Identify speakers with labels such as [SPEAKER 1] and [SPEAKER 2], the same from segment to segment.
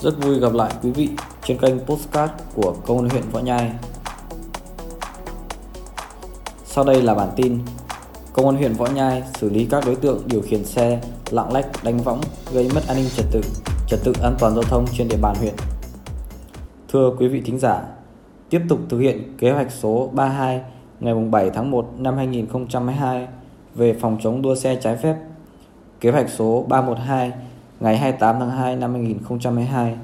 [SPEAKER 1] Rất vui gặp lại quý vị trên kênh Postcard của Công an huyện Võ Nhai. Sau đây là bản tin Công an huyện Võ Nhai xử lý các đối tượng điều khiển xe lạng lách đánh võng gây mất an ninh trật tự, trật tự an toàn giao thông trên địa bàn huyện. Thưa quý vị thính giả, tiếp tục thực hiện kế hoạch số 32 ngày 7 tháng 1 năm 2022 về phòng chống đua xe trái phép, kế hoạch số 312 ngày 28 tháng 2 năm 2022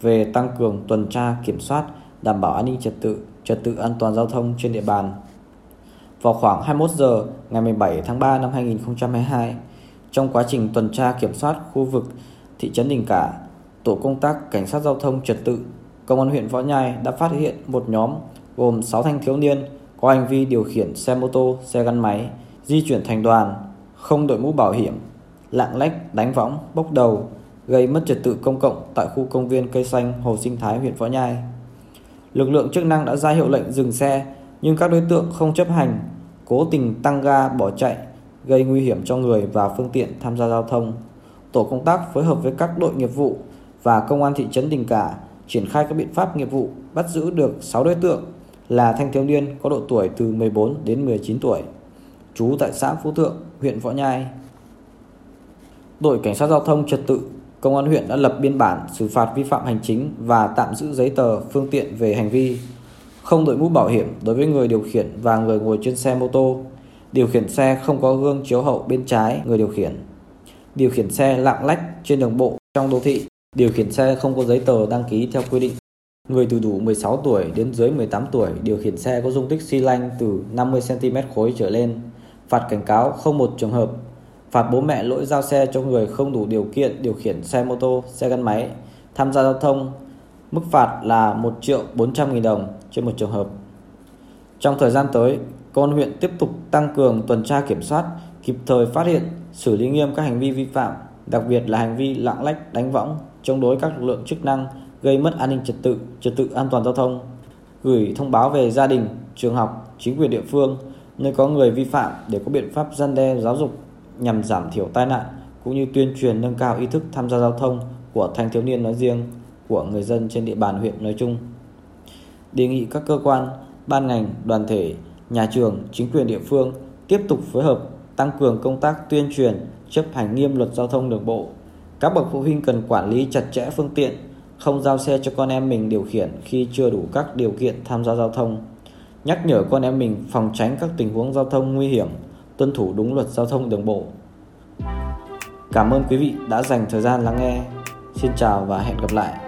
[SPEAKER 1] về tăng cường tuần tra kiểm soát đảm bảo an ninh trật tự, trật tự an toàn giao thông trên địa bàn. Vào khoảng 21 giờ ngày 17 tháng 3 năm 2022, trong quá trình tuần tra kiểm soát khu vực thị trấn Đình Cả, tổ công tác cảnh sát giao thông trật tự Công an huyện Võ Nhai đã phát hiện một nhóm gồm 6 thanh thiếu niên có hành vi điều khiển xe mô tô, xe gắn máy, di chuyển thành đoàn, không đội mũ bảo hiểm, lạng lách, đánh võng, bốc đầu, gây mất trật tự công cộng tại khu công viên cây xanh Hồ Sinh Thái huyện Võ Nhai. Lực lượng chức năng đã ra hiệu lệnh dừng xe nhưng các đối tượng không chấp hành, cố tình tăng ga bỏ chạy, gây nguy hiểm cho người và phương tiện tham gia giao thông. Tổ công tác phối hợp với các đội nghiệp vụ và công an thị trấn Đình Cả triển khai các biện pháp nghiệp vụ bắt giữ được 6 đối tượng là thanh thiếu niên có độ tuổi từ 14 đến 19 tuổi, trú tại xã Phú Thượng, huyện Võ Nhai. Đội Cảnh sát Giao thông Trật tự, Công an huyện đã lập biên bản xử phạt vi phạm hành chính và tạm giữ giấy tờ phương tiện về hành vi không đội mũ bảo hiểm đối với người điều khiển và người ngồi trên xe mô tô, điều khiển xe không có gương chiếu hậu bên trái người điều khiển, điều khiển xe lạng lách trên đường bộ trong đô thị, điều khiển xe không có giấy tờ đăng ký theo quy định. Người từ đủ 16 tuổi đến dưới 18 tuổi điều khiển xe có dung tích xi lanh từ 50 cm khối trở lên, phạt cảnh cáo không một trường hợp phạt bố mẹ lỗi giao xe cho người không đủ điều kiện điều khiển xe mô tô, xe gắn máy, tham gia giao thông. Mức phạt là 1 triệu 400 nghìn đồng trên một trường hợp. Trong thời gian tới, công an huyện tiếp tục tăng cường tuần tra kiểm soát, kịp thời phát hiện, xử lý nghiêm các hành vi vi phạm, đặc biệt là hành vi lạng lách, đánh võng, chống đối các lực lượng chức năng gây mất an ninh trật tự, trật tự an toàn giao thông, gửi thông báo về gia đình, trường học, chính quyền địa phương nơi có người vi phạm để có biện pháp gian đe giáo dục nhằm giảm thiểu tai nạn cũng như tuyên truyền nâng cao ý thức tham gia giao thông của thanh thiếu niên nói riêng, của người dân trên địa bàn huyện nói chung. Đề nghị các cơ quan, ban ngành, đoàn thể, nhà trường, chính quyền địa phương tiếp tục phối hợp tăng cường công tác tuyên truyền, chấp hành nghiêm luật giao thông đường bộ. Các bậc phụ huynh cần quản lý chặt chẽ phương tiện, không giao xe cho con em mình điều khiển khi chưa đủ các điều kiện tham gia giao thông. Nhắc nhở con em mình phòng tránh các tình huống giao thông nguy hiểm, tuân thủ đúng luật giao thông đường bộ. Cảm ơn quý vị đã dành thời gian lắng nghe. Xin chào và hẹn gặp lại.